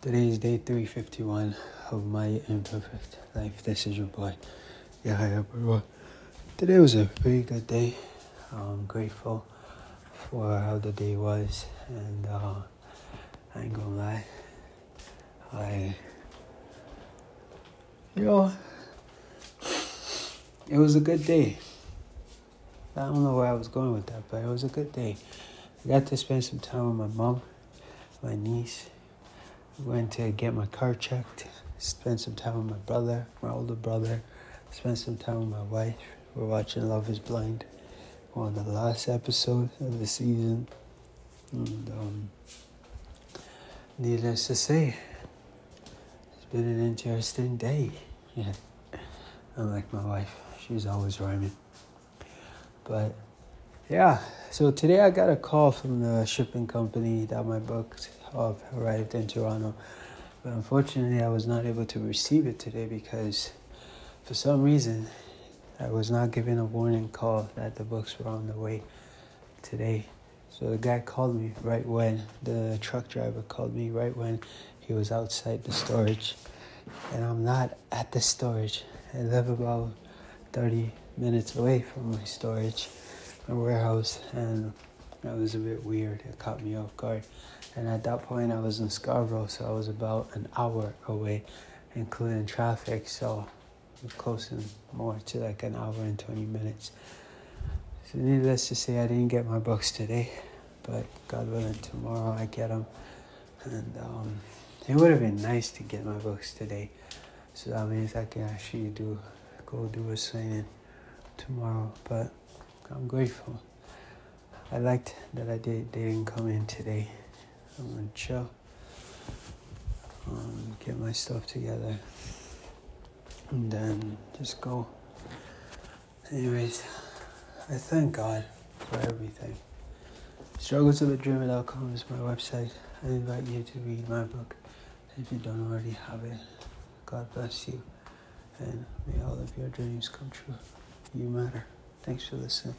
Today is day 351 of my imperfect life. This is your boy, Yahya Barua. Today was a pretty good day. I'm grateful for how the day was, and uh, I ain't gonna lie. I, you know, it was a good day. I don't know where I was going with that, but it was a good day. I got to spend some time with my mom, my niece went to get my car checked, spent some time with my brother, my older brother, spent some time with my wife. We're watching Love is Blind, one of the last episodes of the season. And um, needless to say, it's been an interesting day. Yeah. Unlike my wife, she's always rhyming. But yeah, so today I got a call from the shipping company that my books have arrived in Toronto. But unfortunately, I was not able to receive it today because for some reason I was not given a warning call that the books were on the way today. So the guy called me right when the truck driver called me right when he was outside the storage. And I'm not at the storage. I live about 30 minutes away from my storage, my warehouse, and that was a bit weird. It caught me off guard. And at that point, I was in Scarborough, so I was about an hour away, including traffic. So close and more to like an hour and 20 minutes. So, needless to say, I didn't get my books today, but God willing, tomorrow I get them. And um, it would have been nice to get my books today. So that means I can actually do go do a signing tomorrow. But I'm grateful. I liked that I did. They didn't come in today. I'm gonna chill. Um, get my stuff together, and then just go. Anyways, I thank God for everything. Strugglesofadreamer.com is my website. I invite you to read my book if you don't already have it. God bless you, and may all of your dreams come true. You matter. Thanks for listening.